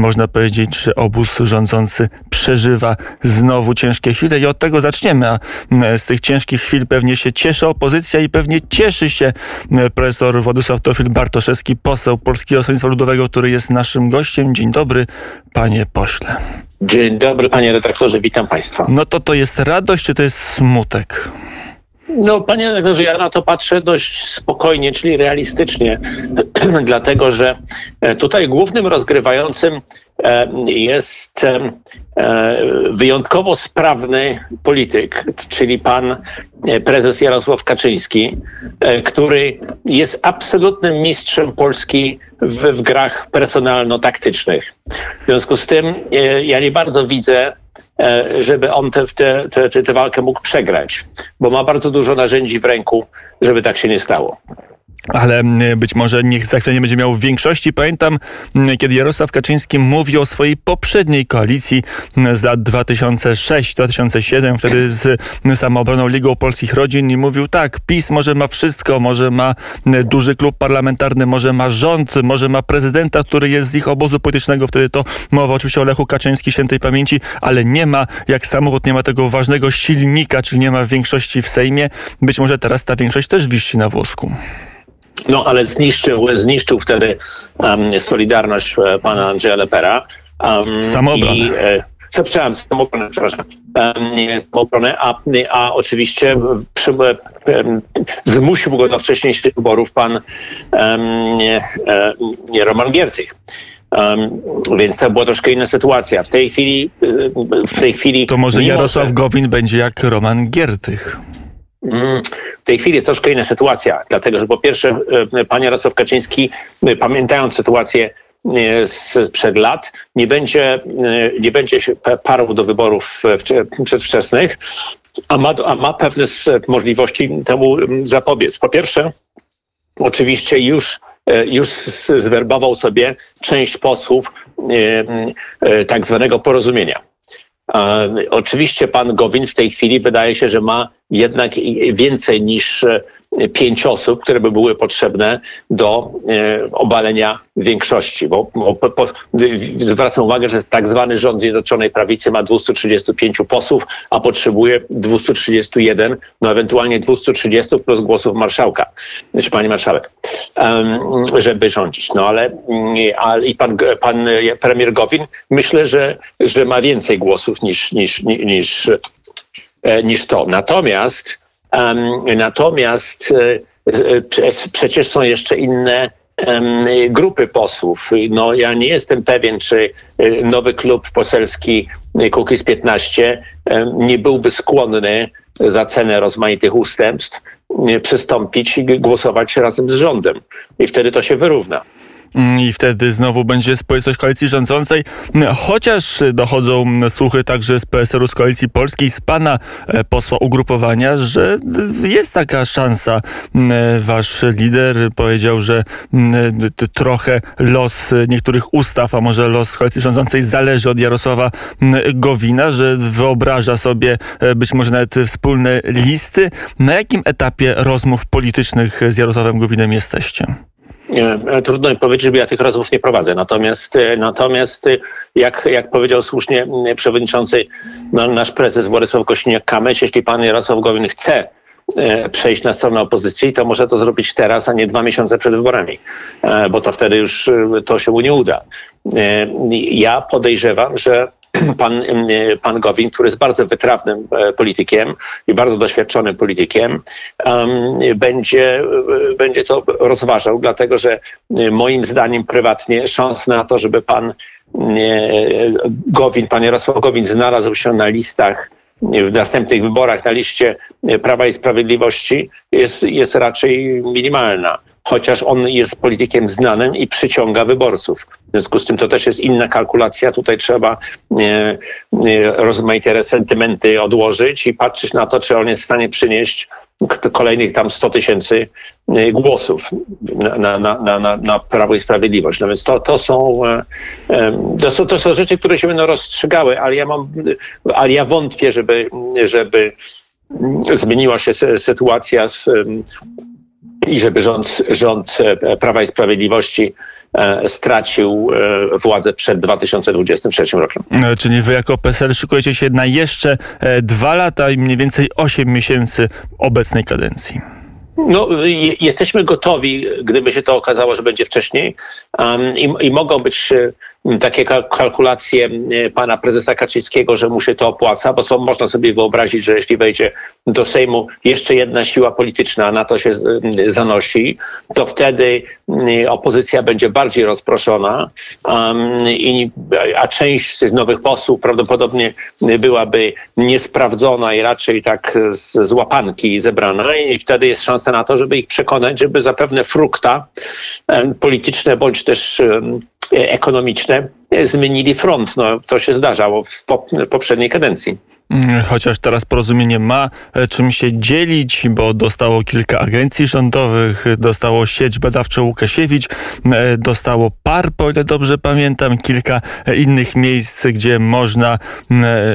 można powiedzieć, że obóz rządzący przeżywa znowu ciężkie chwile i od tego zaczniemy, a z tych ciężkich chwil pewnie się cieszy opozycja i pewnie cieszy się profesor Władysław Teofil Bartoszewski, poseł Polskiego Stronnictwa Ludowego, który jest naszym gościem. Dzień dobry, panie pośle. Dzień dobry, panie redaktorze, witam państwa. No to to jest radość, czy to jest smutek? No, panie redaktorze, ja na to patrzę dość spokojnie, czyli realistycznie, dlatego że e, tutaj głównym rozgrywającym e, jest e, wyjątkowo sprawny polityk, czyli pan prezes Jarosław Kaczyński, który jest absolutnym mistrzem Polski w, w grach personalno-taktycznych. W związku z tym ja nie bardzo widzę żeby on tę te, te, te, te walkę mógł przegrać, bo ma bardzo dużo narzędzi w ręku, żeby tak się nie stało ale być może niech za chwilę nie będzie miał większości. Pamiętam, kiedy Jarosław Kaczyński mówił o swojej poprzedniej koalicji z lat 2006-2007, wtedy z Samoobroną Ligą Polskich Rodzin i mówił tak, PiS może ma wszystko, może ma duży klub parlamentarny, może ma rząd, może ma prezydenta, który jest z ich obozu politycznego, wtedy to mowa oczywiście o Lechu Kaczyński, świętej pamięci, ale nie ma, jak samochód nie ma tego ważnego silnika, czyli nie ma większości w Sejmie. Być może teraz ta większość też wisi na włosku. No ale zniszczył, zniszczył wtedy um, Solidarność e, pana Andrzeja Lepera. Um, Samoobronę. I, e, przepraszam, samoobronę, przepraszam, samoobronę, a, a oczywiście przy, zmusił go do wcześniejszych wyborów pan um, Roman Giertych. Um, więc to była troszkę inna sytuacja. W tej chwili, w tej chwili. To może Jarosław. Gowin będzie jak Roman Giertych. Mm, w tej chwili jest troszkę inna sytuacja, dlatego że po pierwsze e, pan Jarosław Kaczyński, e, pamiętając sytuację e, sprzed lat, nie będzie, nie będzie się parł do wyborów przedwczesnych, a ma, a ma pewne możliwości temu zapobiec. Po pierwsze, oczywiście już już zwerbował sobie część posłów tak zwanego porozumienia. Oczywiście pan Gowin w tej chwili wydaje się, że ma jednak więcej niż pięć osób, które by były potrzebne do e, obalenia większości. Bo, bo po, zwracam uwagę, że tak zwany rząd Zjednoczonej Prawicy ma 235 posłów, a potrzebuje 231, no ewentualnie 230 plus głosów marszałka, czy pani marszałek, żeby rządzić. No ale, ale i pan, pan premier Gowin myślę, że, że ma więcej głosów niż, niż, niż, e, niż to. Natomiast Natomiast e, e, przecież są jeszcze inne grupy posłów. No, ja nie jestem pewien, czy e, nowy klub poselski Kukiz 15 nie byłby skłonny za cenę rozmaitych ustępstw przystąpić i głosować razem z rządem. I wtedy to się wyrówna. Mm, i wtedy znowu będzie społeczność koalicji rządzącej. Chociaż dochodzą słuchy także z PSR-u, z Koalicji Polskiej, z pana e, posła ugrupowania, że jest taka szansa. Mm, wasz lider powiedział, że mm, trochę los niektórych ustaw, a może los koalicji rządzącej zależy od Jarosława Gowina, że wyobraża sobie e, być może nawet wspólne listy. Na jakim etapie rozmów politycznych z Jarosławem Gowinem jesteście? E, trudno mi powiedzieć, że ja tych rozmów nie prowadzę. Natomiast, e, natomiast e, jak, jak powiedział słusznie przewodniczący, no, nasz prezes Władysław Kośniak-Kamysz, jeśli pan Jarosław Gowin chce przejść na stronę opozycji, to może to zrobić teraz, a nie dwa miesiące przed wyborami, bo to wtedy już to się mu nie uda. Ja podejrzewam, że pan, pan Gowin, który jest bardzo wytrawnym e, politykiem i bardzo doświadczonym politykiem, będzie, będzie to rozważał, dlatego że e, moim zdaniem prywatnie szans na to, żeby pan Gowin, pan Jarosław Gowin znalazł się na listach w następnych wyborach na liście Prawa i Sprawiedliwości jest, jest raczej minimalna chociaż on jest politykiem znanym i przyciąga wyborców. W związku z tym to też jest inna kalkulacja. Tutaj trzeba e, e, rozmaite sentymenty odłożyć i patrzeć na to, czy on jest w stanie przynieść kolejnych tam 100 tysięcy e, głosów na, na, na, na, Prawo i Sprawiedliwość. No więc to, to, są, e, to, są, to są rzeczy, które się będą rozstrzygały, ale ja mam, ale ja wątpię, żeby, żeby zmieniła się sytuacja w, i żeby rząd, rząd Prawa i Sprawiedliwości stracił władzę przed 2023 rokiem. Czyli wy jako PSL szykujecie się na jeszcze dwa lata i mniej więcej 8 miesięcy obecnej kadencji. No, jesteśmy gotowi, gdyby się to okazało, że będzie wcześniej um, i, i mogą być takie kalkulacje e, pana prezesa Kaczyńskiego, że mu się to opłaca, bo co można sobie wyobrazić, że jeśli wejdzie do Sejmu jeszcze jedna siła polityczna, na to się zanosi, to wtedy opozycja będzie bardziej rozproszona, a część tych nowych posłów prawdopodobnie byłaby niesprawdzona i raczej tak z łapanki zebrana i wtedy jest szansa na to, żeby ich przekonać, żeby zapewne frukta polityczne bądź też ekonomiczne zmienili front. No, to się zdarzało w poprzedniej kadencji. Mm, chociaż teraz porozumienie ma e, czym się dzielić, bo dostało kilka agencji rządowych, dostało sieć badawczą Łukasiewicz, e, dostało PARP, o ile dobrze pamiętam, kilka innych miejsc, gdzie można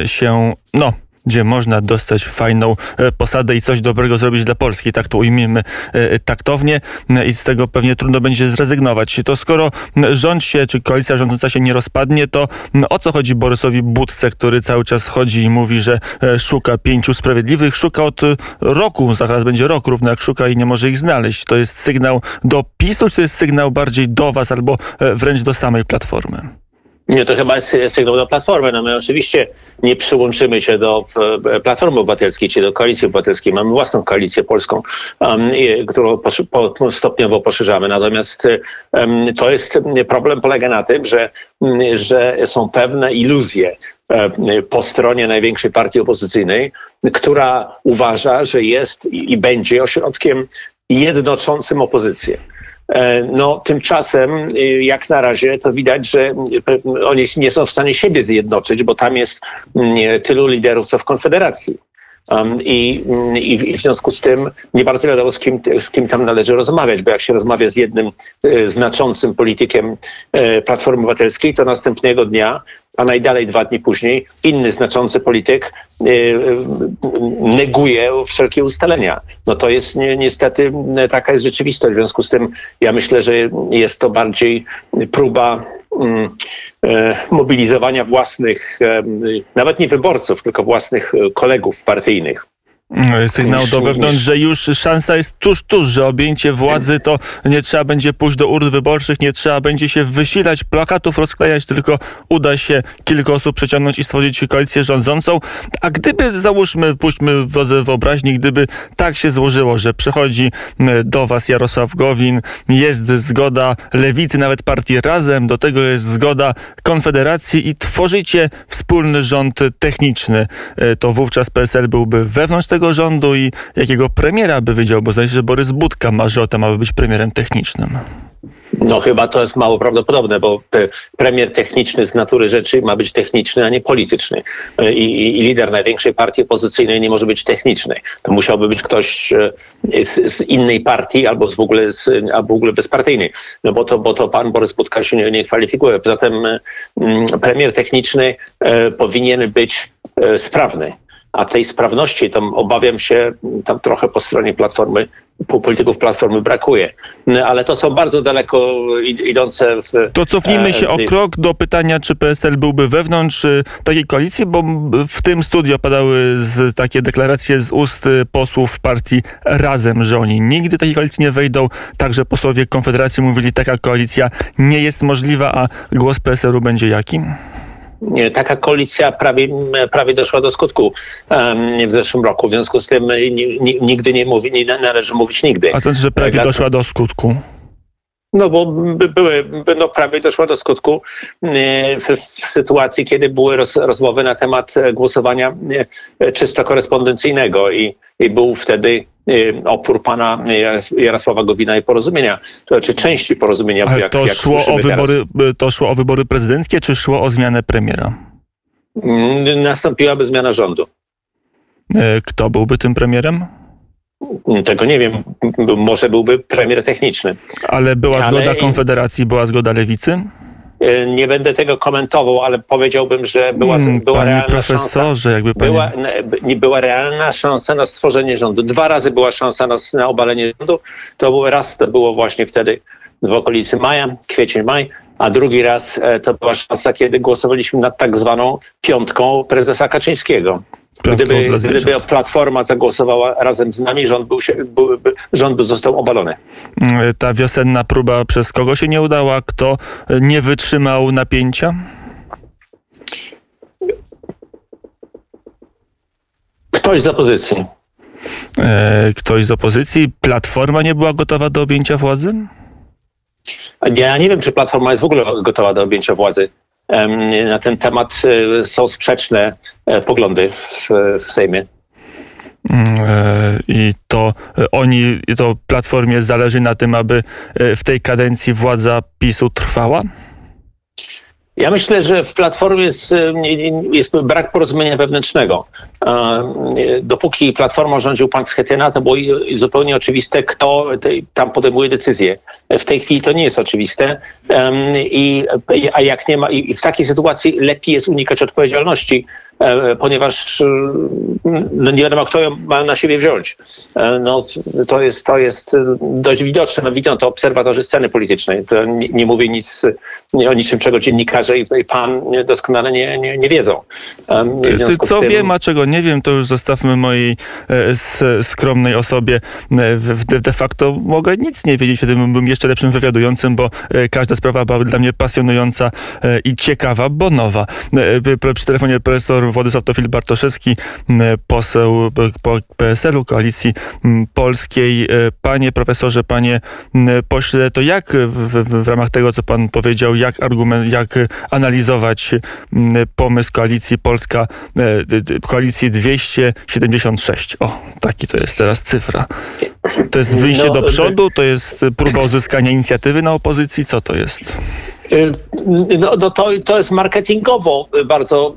się, no, gdzie można dostać fajną e, posadę i coś dobrego zrobić dla Polski. Tak to ujmiemy e, taktownie e, i z tego pewnie trudno będzie zrezygnować. To skoro rząd się, czy koalicja rządząca się nie rozpadnie, to o co chodzi Borysowi Budce, który cały czas chodzi i mówi, że szuka pięciu sprawiedliwych, szuka od roku, zaraz będzie rok równo jak szuka i nie może ich znaleźć. To jest sygnał do PiSu, czy to jest sygnał bardziej do was albo wręcz do samej Platformy? Nie, to chyba jest sygnał do Platformy. No my oczywiście nie przyłączymy się do e, Platformy Obywatelskiej czy do Koalicji Obywatelskiej. Mamy własną koalicję polską, um, którą po, stopniowo poszerzamy. Natomiast um, to jest problem polega na tym, że, że są pewne iluzje e, po stronie największej partii opozycyjnej, która uważa, że jest i będzie ośrodkiem jednoczącym opozycję. E, no, tymczasem, y, jak na razie, to widać, że y, oni nie są w stanie siebie zjednoczyć, bo tam jest mm, tylu liderów, co w Konfederacji. I, mm, i, w, związku z tym nie bardzo wiadomo, z kim, z kim tam należy rozmawiać, bo jak się rozmawia z jednym y, znaczącym politykiem y, Platformy Obywatelskiej, to następnego dnia a najdalej dwa dni później inny znaczący polityk y, neguje wszelkie ustalenia. No to jest ni niestety taka jest rzeczywistość. W związku z tym ja myślę, że jest to bardziej próba e, mobilizowania własnych, e, nawet nie wyborców, tylko własnych kolegów partyjnych. Mm, sygnał do wewnątrz, że już szansa jest tuż, tuż, że objęcie władzy to nie trzeba będzie pójść do urn wyborczych, nie trzeba będzie się wysilać, plakatów rozklejać, tylko uda się kilka osób przeciągnąć i stworzyć koalicję rządzącą. A gdyby, załóżmy, puśćmy wodze wyobraźni, gdyby tak się złożyło, że przychodzi mm, do was Jarosław Gowin, jest zgoda lewicy, nawet partii Razem, do tego jest zgoda Konfederacji i tworzycie wspólny rząd techniczny, e, to wówczas PSL byłby wewnątrz tego rządu i jakiego premiera by wydział, bo zdaje się, że Borys Budka marzy o tym, aby być premierem technicznym. No chyba to jest mało prawdopodobne, bo premier techniczny z natury rzeczy ma być techniczny, a nie polityczny. I, i lider największej partii opozycyjnej nie może być techniczny. To musiałby być ktoś e, z, z innej partii albo z w ogóle, z, albo w ogóle bezpartyjny. No bo to, bo to pan Borys Budka się nie, nie kwalifikuje. Poza tym mm, premier techniczny e, powinien być e, sprawny a tej sprawności tam obawiam się tam trochę po stronie Platformy, polityków Platformy brakuje. No, ale to są bardzo daleko idące... W, to cofnijmy się o krok do pytania, czy PSL byłby wewnątrz y, takiej koalicji, bo w tym studio padały z, takie deklaracje z ust y, posłów partii Razem, że oni nigdy takiej koalicji nie wejdą. Także posłowie Konfederacji mówili, taka koalicja nie jest możliwa, a głos PSL-u będzie jaki? Taka koalicja prawie, prawie doszła do skutku w zeszłym roku. W związku z tym nigdy nie mówi, nie należy mówić nigdy. A to znaczy, że prawie doszła do skutku? No bo były, no prawie doszło do skutku w, w sytuacji, kiedy były roz, rozmowy na temat głosowania czysto korespondencyjnego i, i był wtedy opór pana Jarosława Gowina i porozumienia, to znaczy części porozumienia. Ale jak, to, jak szło o wybory, to szło o wybory prezydenckie, czy szło o zmianę premiera? Mm, nastąpiłaby zmiana rządu. E, kto byłby tym premierem? Tego nie wiem. Może byłby premier techniczny. Ale była zgoda Ale... Konfederacji, była zgoda Lewicy? e, nie będę tego komentował, ale powiedziałbym, że była, Hmm, była panie realna profesorze, szansa. jakby Była, nie była realna szansa na stworzenie rządu. Dwa razy była szansa na, na obalenie rządu. To był raz, to było właśnie wtedy w okolicy maja, kwiecień, maj, a drugi raz e, to była szansa, kiedy głosowaliśmy nad tak zwaną piątką prezesa Kaczyńskiego. Gdyby, gdyby. Platforma zagłosowała razem z nami, rząd, był się, był, by, rząd został obalony. Mm, Ta wiosenna próba przez kogo się nie udała? Kto e, nie wytrzymał napięcia? Ktoś z opozycji. E, Ktoś z opozycji? Platforma nie była gotowa do objęcia władzy? Ja nie wiem, czy Platforma jest w ogóle gotowa do objęcia władzy. Na ten temat e, są sprzeczne e, poglądy w, w Sejmie. Mm, e, I to oni, to Platformie zależy na tym, aby w tej kadencji władza PiSu trwała? Ja myślę, że w Platformie jest, nie- jest brak porozumienia wewnętrznego. E, Dopóki Platformą rządził pan Schetyna, to było zupełnie oczywiste, kto tam podejmuje decyzje. W tej chwili to nie jest oczywiste. I, a jak nie ma, i w takiej sytuacji lepiej jest unikać odpowiedzialności, ponieważ e, no nie wiadomo, kto ją ma na siebie wziąć. E, No, to jest, to jest e, dość widoczne. No, widzą to obserwatorzy sceny politycznej. To nie, nie mówię nic nie, o niczym, czego dziennikarze i, i pan doskonale nie, nie, nie wiedzą. Ty, co tym- wiem, a czego nie wiem, to już zostawmy mojej e, skromnej osobie. E, De, de facto mogę nic nie wiedzieć, wtedy byłbym jeszcze lepszym wywiadującym, bo e, każda sprawa była dla mnie pasjonująca e, i ciekawa, bo nowa. E, Przy telefonie profesor Władysław Tofil Bartoszewski, poseł PSL-u, Koalicji Polskiej. E, Panie profesorze, panie pośle, to jak w, w, ramach tego, co pan powiedział, jak argument, jak analizować pomysł Koalicji Polska, e, Koalicji 276. O, taki to jest teraz cyfra. To jest wyjście No, do przodu, to jest próba uzyskania inicjatywy na opozycji, co to jest? No, no to, to jest marketingowo bardzo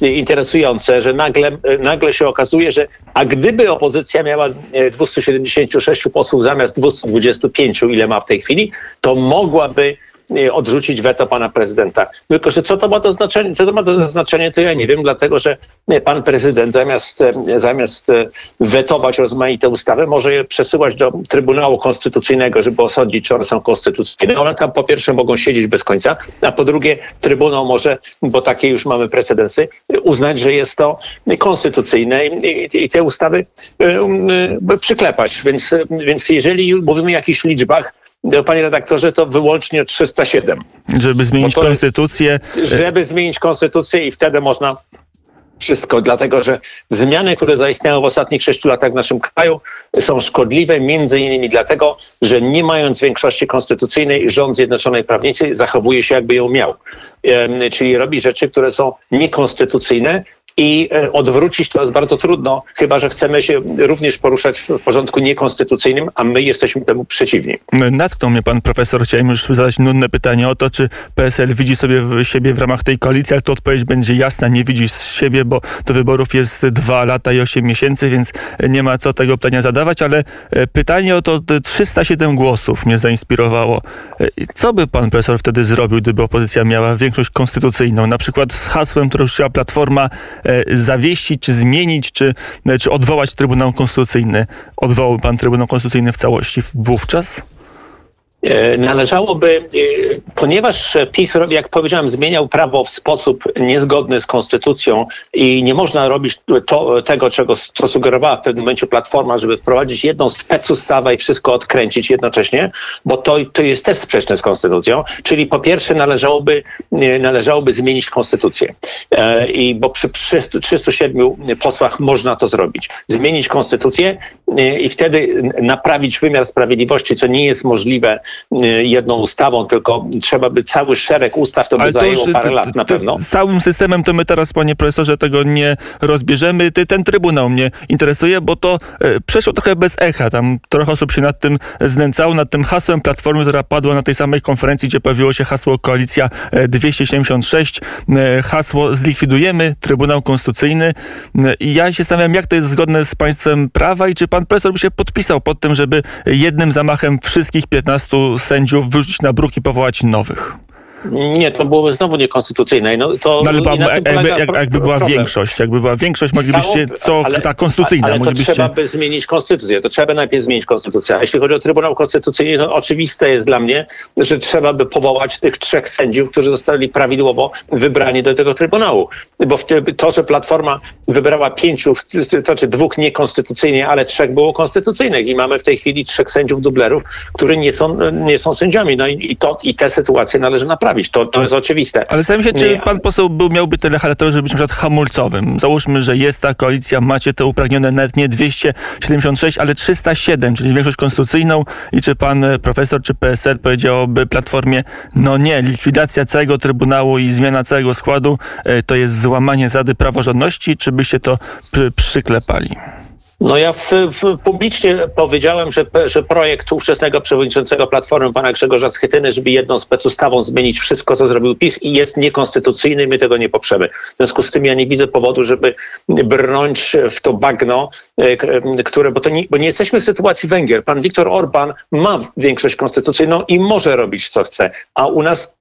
interesujące, że nagle, y, nagle się okazuje, że a gdyby opozycja miała y, 276 posłów zamiast 225, ile ma w tej chwili, to mogłaby y, odrzucić weto pana prezydenta. Tylko, że co to ma to znaczenie? Co to ma to znaczenie, to ja nie wiem, dlatego że y, pan prezydent zamiast, y, zamiast y, wetować rozmaite ustawy, może je przesyłać do Trybunału Konstytucyjnego, żeby osądzić, czy one są konstytucyjne. One tam po pierwsze mogą siedzieć bez końca, a po drugie Trybunał może, bo takie już mamy precedensy, uznać, że jest to konstytucyjne i, i, i te ustawy y, y, przyklepać. Więc, więc jeżeli mówimy o jakichś liczbach, panie redaktorze, to wyłącznie 307 Żeby zmienić to jest- konstytucję, żeby zmienić konstytucję i wtedy można wszystko, dlatego że zmiany, które zaistniały w ostatnich sześciu latach w naszym kraju są szkodliwe między innymi dlatego, że nie mając większości konstytucyjnej rząd Zjednoczonej Prawnicy zachowuje się jakby ją miał. Czyli robi rzeczy, które są niekonstytucyjne i e, odwrócić to jest bardzo trudno, chyba że chcemy się również poruszać w porządku niekonstytucyjnym, a my jesteśmy temu przeciwni. Natknął mnie pan profesor. Chciałem już zadać nudne pytanie o to, czy PSL widzi sobie siebie w ramach tej koalicji, ale tu odpowiedź będzie jasna. Nie widzi siebie, bo do wyborów jest dwa lata i osiem miesięcy, więc nie ma co tego pytania zadawać, ale e, pytanie o to te 307 głosów mnie zainspirowało. E, Co by pan profesor wtedy zrobił, gdyby opozycja miała większość konstytucyjną? Na przykład z hasłem, które chciała Platforma e, zawieścić, czy zmienić, czy, czy odwołać Trybunał Konstytucyjny. Odwołał pan Trybunał Konstytucyjny w całości wówczas? E, Należałoby, e, ponieważ PiS, jak powiedziałem, zmieniał prawo w sposób niezgodny z konstytucją i nie można robić to, tego, czego, co sugerowała w pewnym momencie Platforma, żeby wprowadzić jedną specustawę i wszystko odkręcić jednocześnie, bo to, to jest też sprzeczne z konstytucją. Czyli po pierwsze należałoby, e, należałoby zmienić konstytucję. I bo przy 300, 307 posłach można to zrobić. Zmienić konstytucję i wtedy naprawić wymiar sprawiedliwości, co nie jest możliwe jedną ustawą, tylko trzeba by cały szereg ustaw, to by zajęło parę lat na pewno. Z całym systemem to my teraz, panie profesorze, tego nie rozbierzemy. Ten trybunał mnie interesuje, bo to e, przeszło trochę bez echa. Tam trochę osób się nad tym znęcało, nad tym hasłem Platformy, która padła na tej samej konferencji, gdzie pojawiło się hasło Koalicja e, 276. E, Hasło zlikwidujemy Trybunał Konstytucyjny. E, I ja się zastanawiam, jak to jest zgodne z państwem prawa i czy pan profesor by się podpisał pod tym, żeby jednym zamachem wszystkich 15 sędziów wyrzucić na bruk i powołać nowych. Nie, to byłoby znowu niekonstytucyjne. No, to No ale jakby, jak, jakby była problem. większość, jakby była większość, moglibyście, co ale- ta konstytucyjna, Ale to moglibyście... trzeba by zmienić konstytucję. To trzeba by najpierw zmienić konstytucję. A jeśli chodzi o Trybunał Konstytucyjny, to oczywiste jest dla mnie, że trzeba by powołać tych trzech sędziów, którzy zostali prawidłowo wybrani do tego Trybunału. Bo to, że Platforma wybrała pięciu, to znaczy dwóch niekonstytucyjnie, ale trzech było konstytucyjnych i mamy w tej chwili trzech sędziów dublerów, którzy nie są, nie są sędziami. No i, i, to, i te sytuacje należy naprawić. To, to jest oczywiste. Ale zastanawiam się, czy Nie. pan poseł był, miałby tyle charakteru, żeby być na przykład hamulcowym. Załóżmy, że jest ta koalicja, macie te uprawnione nawet nie 276, ale 307, czyli większość konstytucyjną i czy pan e, profesor, czy PSL powiedziałoby Platformie, no nie, likwidacja całego Trybunału i zmiana całego składu e, to jest złamanie zasady praworządności, czy byście to przyklepali? No ja w, w, publicznie powiedziałem, że, że projekt ówczesnego przewodniczącego Platformy, pana Grzegorza Schetyny, żeby jedną specustawą zmienić wszystko, co zrobił PiS i jest niekonstytucyjny my tego nie poprzemy. W związku z tym ja nie widzę powodu, żeby brnąć w to bagno, e, e, które, bo, to nie, bo nie jesteśmy w sytuacji Węgier. Pan Viktor Orban ma większość konstytucyjną i może robić, co chce, a u nas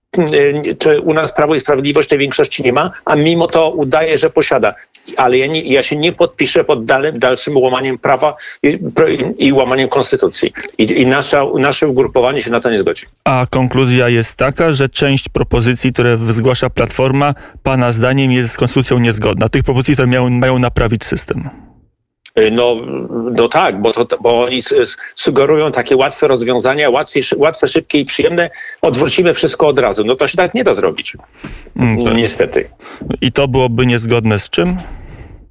to u nas Prawo i Sprawiedliwość tej większości nie ma, a mimo to udaje, że posiada. Ale ja, nie, ja się nie podpiszę pod dalszym łamaniem prawa i, i łamaniem konstytucji. I, i nasza, nasze ugrupowanie się na to nie zgodzi. A konkluzja jest taka, że część propozycji, które zgłasza Platforma, pana zdaniem jest z konstytucją niezgodna. Tych propozycji, które miały, mają naprawić system. No, no tak, bo, to, bo oni sugerują takie łatwe rozwiązania, łatwe, łatwe, szybkie i przyjemne. Odwrócimy wszystko od razu. No to się tak nie da zrobić. No, niestety. I to byłoby niezgodne z czym?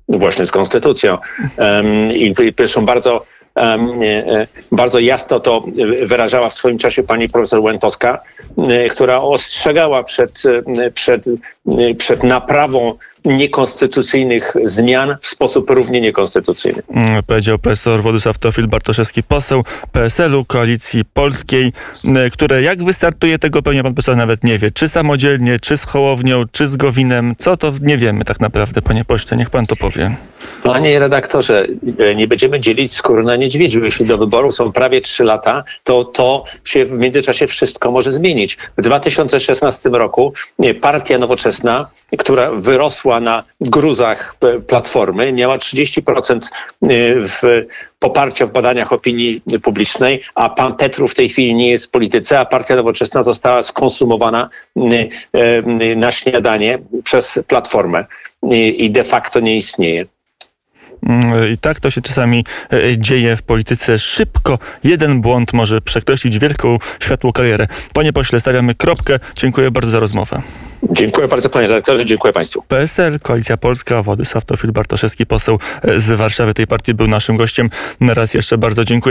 No właśnie z konstytucją. Em, I zresztą bardzo, e, bardzo jasno to wyrażała w swoim czasie pani profesor Łętowska, e, która ostrzegała przed, e, przed, przed naprawą niekonstytucyjnych zmian w sposób równie niekonstytucyjny. Mm, Powiedział profesor Władysław Teofil Bartoszewski, poseł PSL-u, Koalicji Polskiej, m, które jak wystartuje, tego pewnie pan profesor nawet nie wie. Czy samodzielnie, czy z Hołownią, czy z Gowinem, co to nie wiemy tak naprawdę, panie pośle, niech pan to powie. Panie redaktorze, e, nie będziemy dzielić skóry na niedźwiedziu. Jeśli do wyborów są prawie trzy lata, to to się w międzyczasie wszystko może zmienić. W 2016 roku partia nowoczesna, która wyrosła na gruzach e, Platformy, miała 30% e, w poparcia w badaniach opinii publicznej, a pan Petru w tej chwili nie jest w polityce, a partia nowoczesna została skonsumowana e, na śniadanie przez Platformę i de facto nie istnieje. Mm, I tak to się czasami e, dzieje w polityce szybko. Jeden błąd może przekreślić wielką światłą karierę. Panie pośle, stawiamy kropkę. Dziękuję bardzo za rozmowę. Dziękuję bardzo panie redaktorze, dziękuję państwu. PSL, Koalicja Polska, Władysław Teofil Bartoszewski, poseł e, z Warszawy tej partii był naszym gościem. Raz jeszcze bardzo dziękuję.